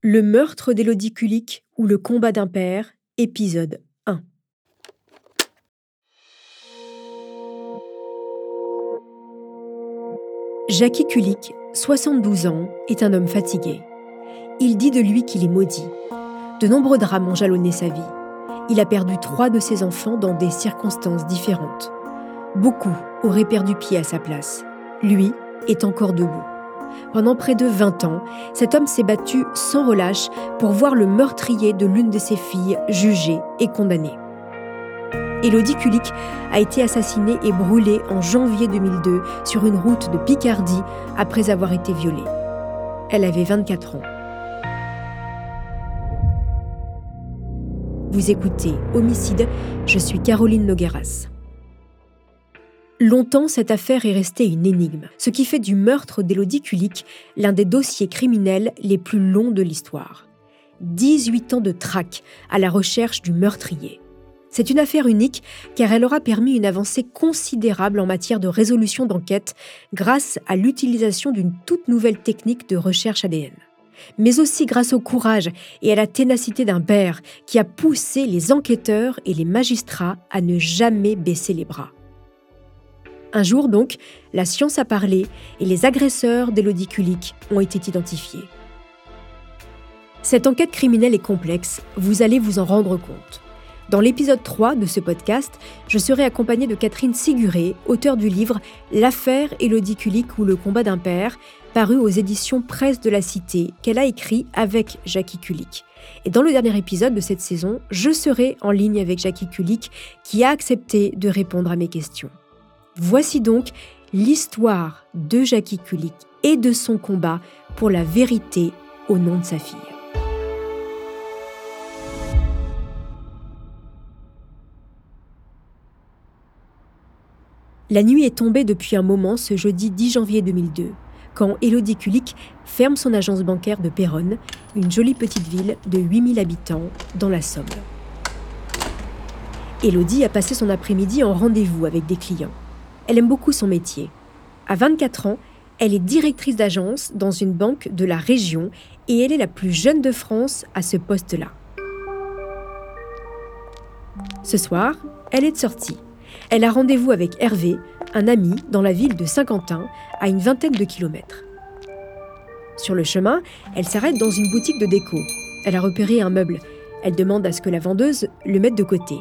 Le meurtre d'Élodie Kulik ou le combat d'un père, épisode 1. Jackie Kulik, 72 ans, est un homme fatigué. Il dit de lui qu'il est maudit. De nombreux drames ont jalonné sa vie. Il a perdu trois de ses enfants dans des circonstances différentes. Beaucoup auraient perdu pied à sa place. Lui est encore debout. Pendant près de 20 ans, cet homme s'est battu sans relâche pour voir le meurtrier de l'une de ses filles jugé et condamné. Élodie Kulik a été assassinée et brûlée en janvier 2002 sur une route de Picardie après avoir été violée. Elle avait 24 ans. Vous écoutez Homicide, je suis Caroline Nogueras. Longtemps, cette affaire est restée une énigme, ce qui fait du meurtre d'Élodie Kulik l'un des dossiers criminels les plus longs de l'histoire. 18 ans de traque à la recherche du meurtrier. C'est une affaire unique car elle aura permis une avancée considérable en matière de résolution d'enquête grâce à l'utilisation d'une toute nouvelle technique de recherche ADN. Mais aussi grâce au courage et à la ténacité d'un père qui a poussé les enquêteurs et les magistrats à ne jamais baisser les bras. Un jour donc, la science a parlé et les agresseurs d'Élodie Kulik ont été identifiés. Cette enquête criminelle est complexe, vous allez vous en rendre compte. Dans l'épisode 3 de ce podcast, je serai accompagnée de Catherine Siguré, auteure du livre L'affaire Élodie Kulik ou le combat d'un père, paru aux éditions Presse de la Cité, qu'elle a écrit avec Jackie Kulik. Et dans le dernier épisode de cette saison, je serai en ligne avec Jackie Kulik, qui a accepté de répondre à mes questions. Voici donc l'histoire de Jackie Kulik et de son combat pour la vérité au nom de sa fille. La nuit est tombée depuis un moment ce jeudi 10 janvier 2002, quand Elodie Kulik ferme son agence bancaire de Péronne, une jolie petite ville de 8000 habitants dans la Somme. Elodie a passé son après-midi en rendez-vous avec des clients. Elle aime beaucoup son métier. À 24 ans, elle est directrice d'agence dans une banque de la région et elle est la plus jeune de France à ce poste-là. Ce soir, elle est sortie. Elle a rendez-vous avec Hervé, un ami dans la ville de Saint-Quentin, à une vingtaine de kilomètres. Sur le chemin, elle s'arrête dans une boutique de déco. Elle a repéré un meuble. Elle demande à ce que la vendeuse le mette de côté.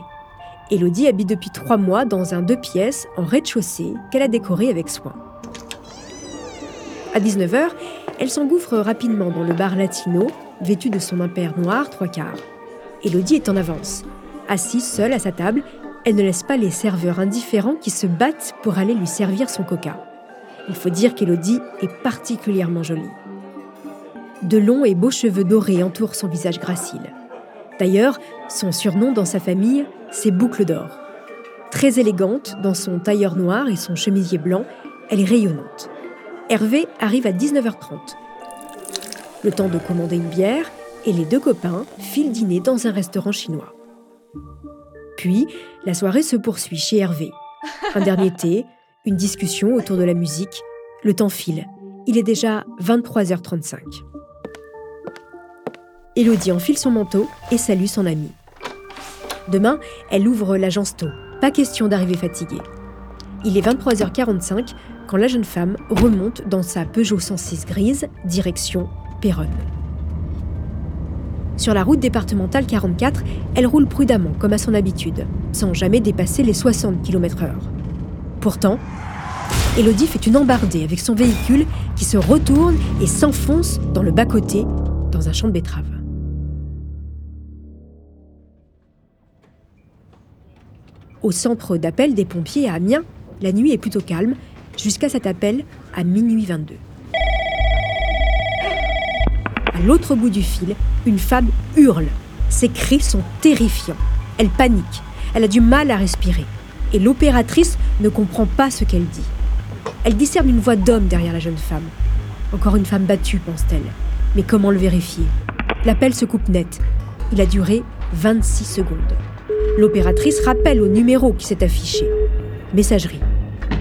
Elodie habite depuis trois mois dans un deux pièces en rez-de-chaussée qu'elle a décoré avec soin. À 19h, elle s'engouffre rapidement dans le bar latino, vêtu de son impair noir trois quarts. Elodie est en avance. Assise seule à sa table, elle ne laisse pas les serveurs indifférents qui se battent pour aller lui servir son coca. Il faut dire qu'Elodie est particulièrement jolie. De longs et beaux cheveux dorés entourent son visage gracile. D'ailleurs, son surnom dans sa famille, c'est Boucle d'or. Très élégante dans son tailleur noir et son chemisier blanc, elle est rayonnante. Hervé arrive à 19h30. Le temps de commander une bière et les deux copains filent dîner dans un restaurant chinois. Puis, la soirée se poursuit chez Hervé. Un dernier thé, une discussion autour de la musique. Le temps file. Il est déjà 23h35. Elodie enfile son manteau et salue son amie. Demain, elle ouvre l'agence tôt. Pas question d'arriver fatiguée. Il est 23h45 quand la jeune femme remonte dans sa Peugeot 106 grise, direction Péronne. Sur la route départementale 44, elle roule prudemment, comme à son habitude, sans jamais dépasser les 60 km/h. Pourtant, Elodie fait une embardée avec son véhicule qui se retourne et s'enfonce dans le bas-côté, dans un champ de betteraves. Au centre d'appel des pompiers à Amiens, la nuit est plutôt calme, jusqu'à cet appel à minuit 22. À l'autre bout du fil, une femme hurle. Ses cris sont terrifiants. Elle panique. Elle a du mal à respirer. Et l'opératrice ne comprend pas ce qu'elle dit. Elle discerne une voix d'homme derrière la jeune femme. Encore une femme battue, pense-t-elle. Mais comment le vérifier? L'appel se coupe net. Il a duré 26 secondes. L'opératrice rappelle au numéro qui s'est affiché. Messagerie.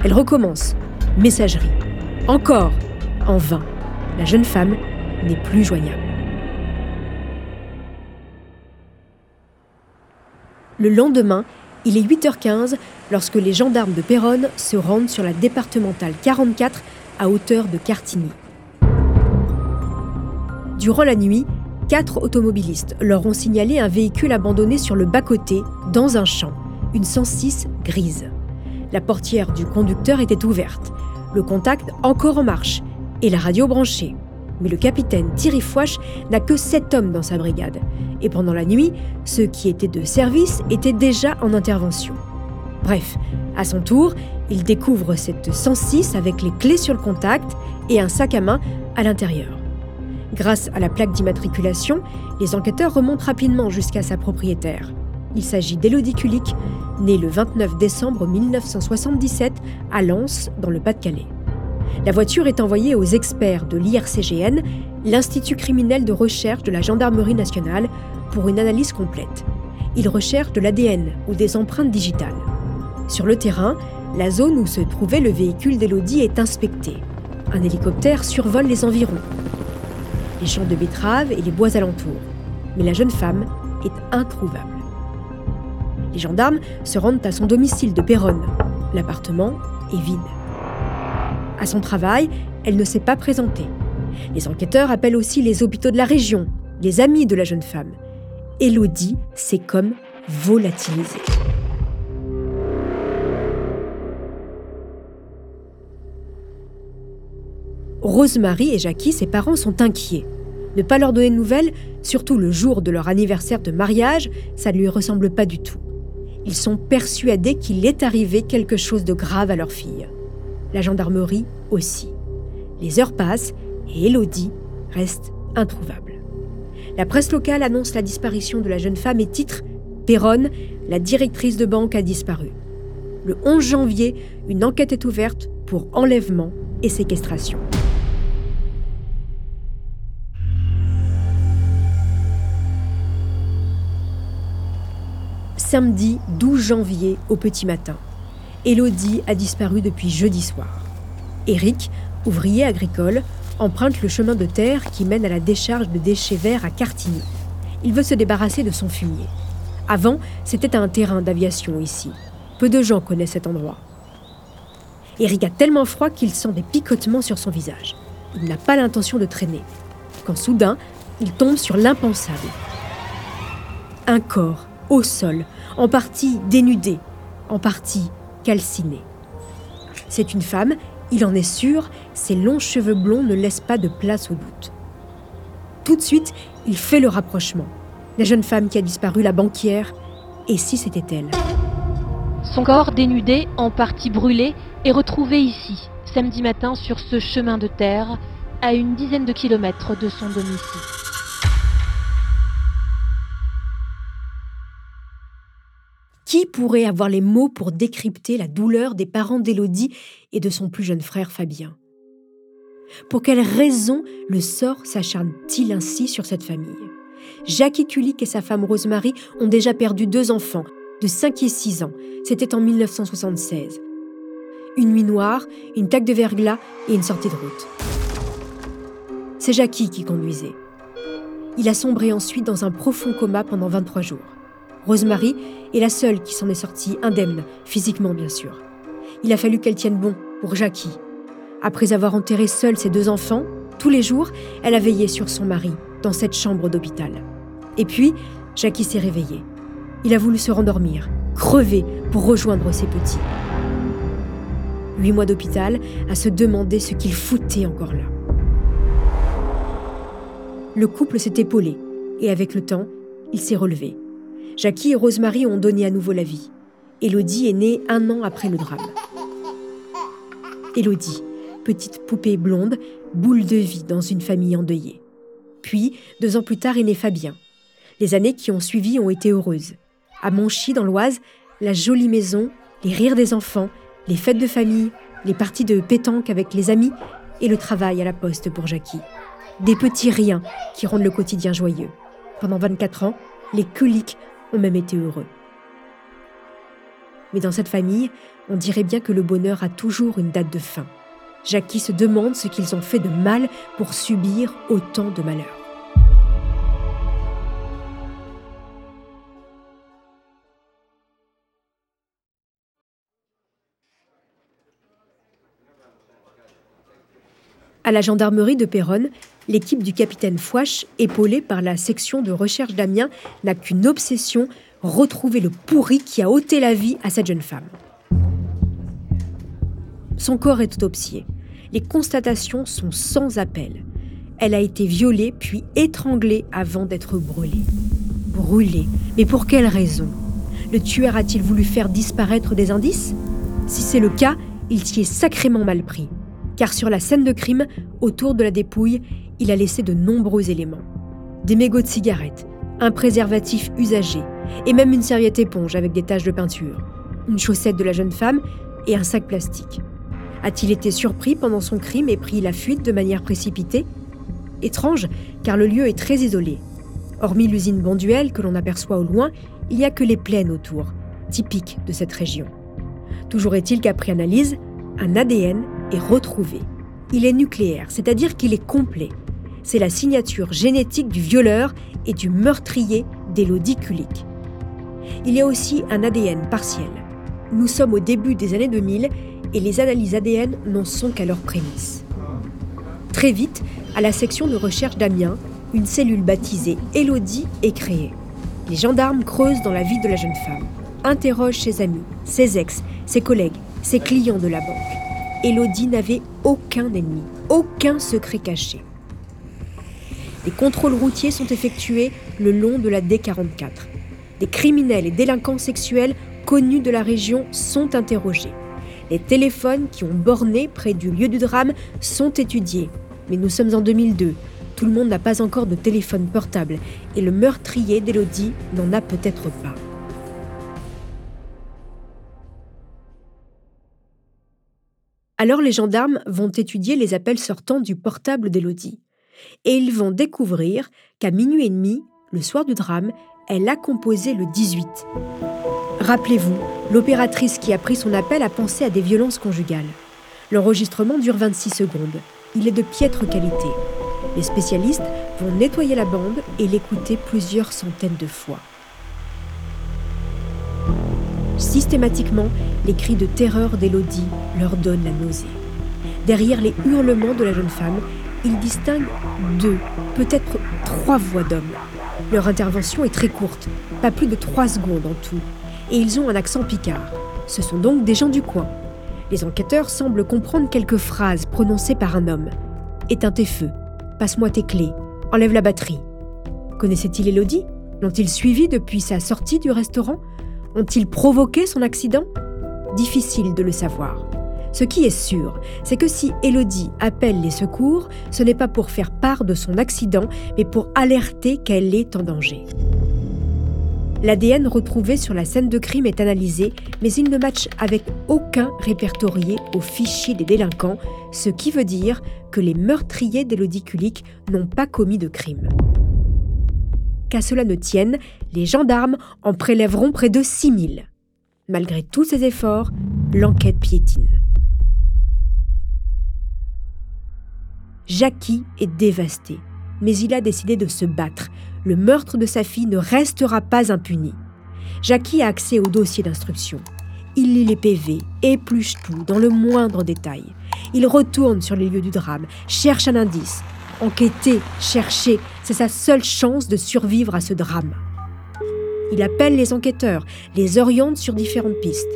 Elle recommence. Messagerie. Encore. En vain. La jeune femme n'est plus joignable. Le lendemain, il est 8h15 lorsque les gendarmes de Péronne se rendent sur la départementale 44 à hauteur de Cartigny. Durant la nuit, quatre automobilistes leur ont signalé un véhicule abandonné sur le bas-côté, dans un champ, une 106 grise. La portière du conducteur était ouverte, le contact encore en marche et la radio branchée. Mais le capitaine Thierry Fouache n'a que sept hommes dans sa brigade. Et pendant la nuit, ceux qui étaient de service étaient déjà en intervention. Bref, à son tour, il découvre cette 106 avec les clés sur le contact et un sac à main à l'intérieur. Grâce à la plaque d'immatriculation, les enquêteurs remontent rapidement jusqu'à sa propriétaire. Il s'agit d'Élodie Kulik, née le 29 décembre 1977 à Lens, dans le Pas-de-Calais. La voiture est envoyée aux experts de l'IRCGN, l'Institut criminel de recherche de la Gendarmerie nationale, pour une analyse complète. Ils recherchent de l'ADN ou des empreintes digitales. Sur le terrain, la zone où se trouvait le véhicule d'Elodie est inspectée. Un hélicoptère survole les environs, les champs de betteraves et les bois alentours. Mais la jeune femme est introuvable. Les gendarmes se rendent à son domicile de Péronne. L'appartement est vide. À son travail, elle ne s'est pas présentée. Les enquêteurs appellent aussi les hôpitaux de la région, les amis de la jeune femme. Elodie s'est comme volatilisée. Rosemary et Jackie, ses parents, sont inquiets. Ne pas leur donner de nouvelles, surtout le jour de leur anniversaire de mariage, ça ne lui ressemble pas du tout. Ils sont persuadés qu'il est arrivé quelque chose de grave à leur fille la gendarmerie aussi. Les heures passent et Elodie reste introuvable. La presse locale annonce la disparition de la jeune femme et titre Péronne, la directrice de banque a disparu. Le 11 janvier, une enquête est ouverte pour enlèvement et séquestration. Samedi 12 janvier au petit matin. Elodie a disparu depuis jeudi soir. Éric, ouvrier agricole, emprunte le chemin de terre qui mène à la décharge de déchets verts à Cartigny. Il veut se débarrasser de son fumier. Avant, c'était un terrain d'aviation ici. Peu de gens connaissent cet endroit. Éric a tellement froid qu'il sent des picotements sur son visage. Il n'a pas l'intention de traîner. Quand soudain, il tombe sur l'impensable. Un corps, au sol, en partie dénudé, en partie calciné. C'est une femme, il en est sûr, ses longs cheveux blonds ne laissent pas de place au doute. Tout de suite, il fait le rapprochement. La jeune femme qui a disparu, la banquière, et si c'était elle? Son corps dénudé, en partie brûlé, est retrouvé ici, samedi matin sur ce chemin de terre, à une dizaine de kilomètres de son domicile. Qui pourrait avoir les mots pour décrypter la douleur des parents d'Élodie et de son plus jeune frère Fabien? Pour quelle raison le sort s'acharne-t-il ainsi sur cette famille? Jackie Kulik et sa femme Rosemary ont déjà perdu deux enfants de 5 et 6 ans. C'était en 1976. Une nuit noire, une taque de verglas et une sortie de route. C'est Jackie qui conduisait. Il a sombré ensuite dans un profond coma pendant 23 jours. Rosemary est la seule qui s'en est sortie indemne, physiquement bien sûr. Il a fallu qu'elle tienne bon pour Jackie. Après avoir enterré seule ses deux enfants, tous les jours, elle a veillé sur son mari, dans cette chambre d'hôpital. Et puis, Jackie s'est réveillé. Il a voulu se rendormir, crever pour rejoindre ses petits. Huit mois d'hôpital à se demander ce qu'il foutait encore là. Le couple s'est épaulé et avec le temps, il s'est relevé. Jackie et Rosemary ont donné à nouveau la vie. Elodie est née un an après le drame. Elodie, petite poupée blonde, boule de vie dans une famille endeuillée. Puis, deux ans plus tard, est né Fabien. Les années qui ont suivi ont été heureuses. À Monchy, dans l'Oise, la jolie maison, les rires des enfants, les fêtes de famille, les parties de pétanque avec les amis et le travail à la poste pour Jackie. Des petits riens qui rendent le quotidien joyeux. Pendant 24 ans, les coliques ont même été heureux. Mais dans cette famille, on dirait bien que le bonheur a toujours une date de fin. Jackie se demande ce qu'ils ont fait de mal pour subir autant de malheur. À la gendarmerie de Péronne, l'équipe du capitaine Fouache, épaulée par la section de recherche d'Amiens, n'a qu'une obsession retrouver le pourri qui a ôté la vie à cette jeune femme. Son corps est autopsié. Les constatations sont sans appel. Elle a été violée puis étranglée avant d'être brûlée. Brûlée Mais pour quelle raison? Le tueur a-t-il voulu faire disparaître des indices? Si c'est le cas, il s'y est sacrément mal pris. Car sur la scène de crime, autour de la dépouille, il a laissé de nombreux éléments. Des mégots de cigarettes, un préservatif usagé, et même une serviette éponge avec des taches de peinture, une chaussette de la jeune femme et un sac plastique. A-t-il été surpris pendant son crime et pris la fuite de manière précipitée? Étrange, car le lieu est très isolé. Hormis l'usine Bonduel que l'on aperçoit au loin, il n'y a que les plaines autour, typiques de cette région. Toujours est-il qu'après analyse, un ADN est retrouvé. Il est nucléaire, c'est-à-dire qu'il est complet. C'est la signature génétique du violeur et du meurtrier d'Elodie Kulik. Il y a aussi un ADN partiel. Nous sommes au début des années 2000 et les analyses ADN n'en sont qu'à leur prémisse. Très vite, à la section de recherche d'Amiens, une cellule baptisée Elodie est créée. Les gendarmes creusent dans la vie de la jeune femme, interrogent ses amis, ses ex, ses collègues, ses clients de la banque. Elodie n'avait aucun ennemi, aucun secret caché. Des contrôles routiers sont effectués le long de la D44. Des criminels et délinquants sexuels connus de la région sont interrogés. Les téléphones qui ont borné près du lieu du drame sont étudiés. Mais nous sommes en 2002. Tout le monde n'a pas encore de téléphone portable et le meurtrier d'Elodie n'en a peut-être pas. Alors les gendarmes vont étudier les appels sortants du portable d'Elodie. Et ils vont découvrir qu'à minuit et demi, le soir du drame, elle a composé le 18. Rappelez-vous, l'opératrice qui a pris son appel a pensé à des violences conjugales. L'enregistrement dure 26 secondes. Il est de piètre qualité. Les spécialistes vont nettoyer la bande et l'écouter plusieurs centaines de fois. Systématiquement, les cris de terreur d'Élodie leur donnent la nausée. Derrière les hurlements de la jeune femme, ils distinguent deux, peut-être trois voix d'hommes. Leur intervention est très courte, pas plus de trois secondes en tout, et ils ont un accent picard. Ce sont donc des gens du coin. Les enquêteurs semblent comprendre quelques phrases prononcées par un homme. Éteins tes feux, passe-moi tes clés, enlève la batterie. Connaissait-il Elodie? L'ont-ils suivi depuis sa sortie du restaurant? Ont-ils provoqué son accident? Difficile de le savoir. Ce qui est sûr, c'est que si Elodie appelle les secours, ce n'est pas pour faire part de son accident, mais pour alerter qu'elle est en danger. L'ADN retrouvé sur la scène de crime est analysé, mais il ne matche avec aucun répertorié au fichier des délinquants, ce qui veut dire que les meurtriers d'Elodie Kulik n'ont pas commis de crime. Qu'à cela ne tienne, les gendarmes en prélèveront près de 6000. Malgré tous ces efforts, l'enquête piétine. Jackie est dévasté, mais il a décidé de se battre, le meurtre de sa fille ne restera pas impuni. Jackie a accès au dossier d'instruction. Il lit les PV, épluche tout dans le moindre détail. Il retourne sur les lieux du drame, cherche un indice. Enquêter, chercher, c'est sa seule chance de survivre à ce drame. Il appelle les enquêteurs, les oriente sur différentes pistes.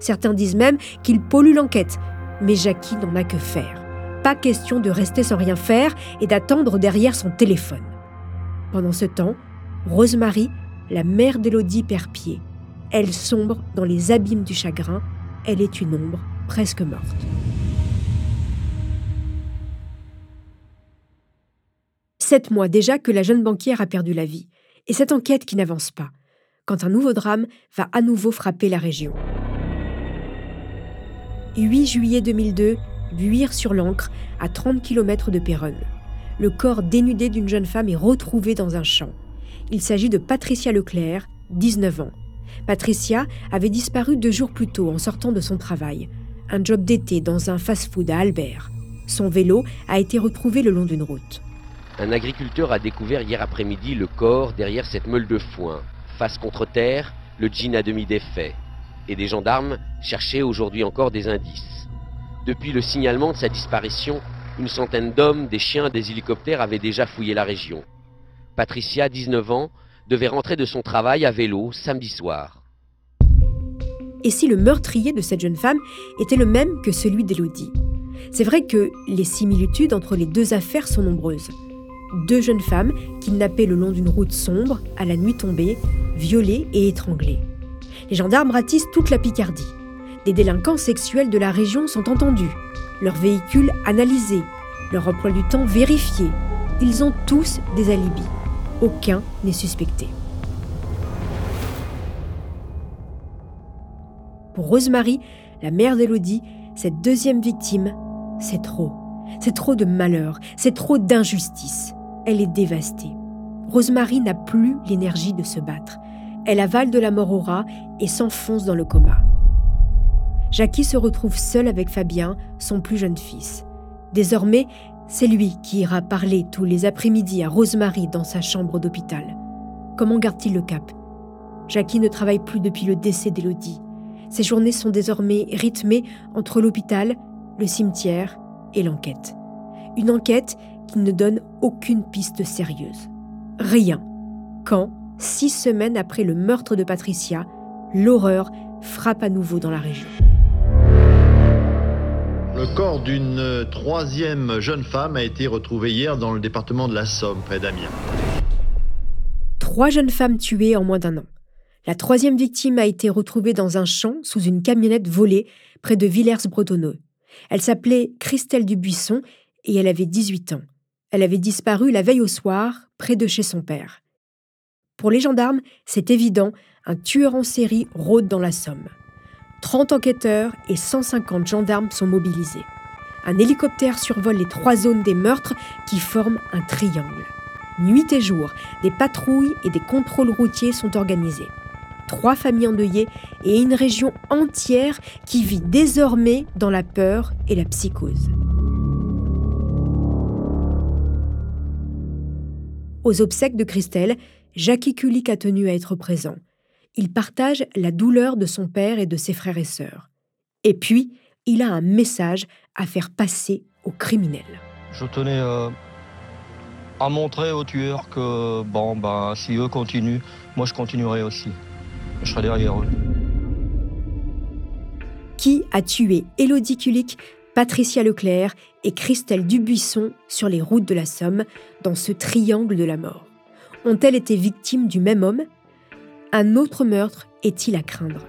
Certains disent même qu'il pollue l'enquête, mais Jackie n'en a que faire. Pas question de rester sans rien faire et d'attendre derrière son téléphone. Pendant ce temps, Rosemary, la mère d'Élodie, perd pied. Elle sombre dans les abîmes du chagrin. Elle est une ombre presque morte. Sept mois déjà que la jeune banquière a perdu la vie. Et cette enquête qui n'avance pas, quand un nouveau drame va à nouveau frapper la région. 8 juillet 2002, Buire sur l'Ancre, à 30 km de Péronne le corps dénudé d'une jeune femme est retrouvé dans un champ. Il s'agit de Patricia Leclerc, 19 ans. Patricia avait disparu deux jours plus tôt en sortant de son travail, un job d'été dans un fast-food à Albert. Son vélo a été retrouvé le long d'une route. Un agriculteur a découvert hier après-midi le corps derrière cette meule de foin. Face contre terre, le jean à demi défait. Et des gendarmes cherchaient aujourd'hui encore des indices. Depuis le signalement de sa disparition, Une centaine d'hommes, des chiens, des hélicoptères avaient déjà fouillé la région. Patricia, 19 ans, devait rentrer de son travail à vélo samedi soir. Et si le meurtrier de cette jeune femme était le même que celui d'Élodie? C'est vrai que les similitudes entre les deux affaires sont nombreuses. Deux jeunes femmes kidnappées le long d'une route sombre, à la nuit tombée, violées et étranglées. Les gendarmes ratissent toute la Picardie. Des délinquants sexuels de la région sont entendus, leurs véhicules analysés, leur emploi du temps vérifié. Ils ont tous des alibis. Aucun n'est suspecté. Pour Rosemary, la mère d'Élodie, cette deuxième victime, c'est trop. C'est trop de malheur, c'est trop d'injustice. Elle est dévastée. Rosemary n'a plus l'énergie de se battre. Elle avale de la mort au rat et s'enfonce dans le coma. Jackie se retrouve seule avec Fabien, son plus jeune fils. Désormais, c'est lui qui ira parler tous les après-midi à Rosemary dans sa chambre d'hôpital. Comment garde-t-il le cap? Jackie ne travaille plus depuis le décès d'Élodie. Ses journées sont désormais rythmées entre l'hôpital, le cimetière et l'enquête. Une enquête qui ne donne aucune piste sérieuse. Rien. Quand, six semaines après le meurtre de Patricia, l'horreur frappe à nouveau dans la région. Le corps d'une troisième jeune femme a été retrouvé hier dans le département de la Somme, près d'Amiens. Trois jeunes femmes tuées en moins d'un an. La troisième victime a été retrouvée dans un champ sous une camionnette volée près de Villers-Bretonneux. Elle s'appelait Christelle Dubuisson et elle avait 18 ans. Elle avait disparu la veille au soir, près de chez son père. Pour les gendarmes, c'est évident, un tueur en série rôde dans la Somme. 30 enquêteurs et 150 gendarmes sont mobilisés. Un hélicoptère survole les trois zones des meurtres qui forment un triangle. Nuit et jour, des patrouilles et des contrôles routiers sont organisés. Trois familles endeuillées et une région entière qui vit désormais dans la peur et la psychose. Aux obsèques de Christelle, Jackie Kulik a tenu à être présent. Il partage la douleur de son père et de ses frères et sœurs. Et puis, il a un message à faire passer aux criminels. Je tenais euh, à montrer aux tueurs que, bon, ben, si eux continuent, moi je continuerai aussi. Je serai derrière eux. Qui a tué Élodie Kulik, Patricia Leclerc et Christelle Dubuisson sur les routes de la Somme, dans ce triangle de la mort Ont-elles été victimes du même homme? Un autre meurtre est-il à craindre?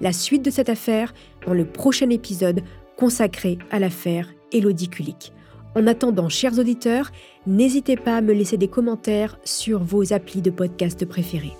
La suite de cette affaire dans le prochain épisode consacré à l'affaire Élodie Kulik. En attendant, chers auditeurs, n'hésitez pas à me laisser des commentaires sur vos applis de podcast préférés.